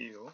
eu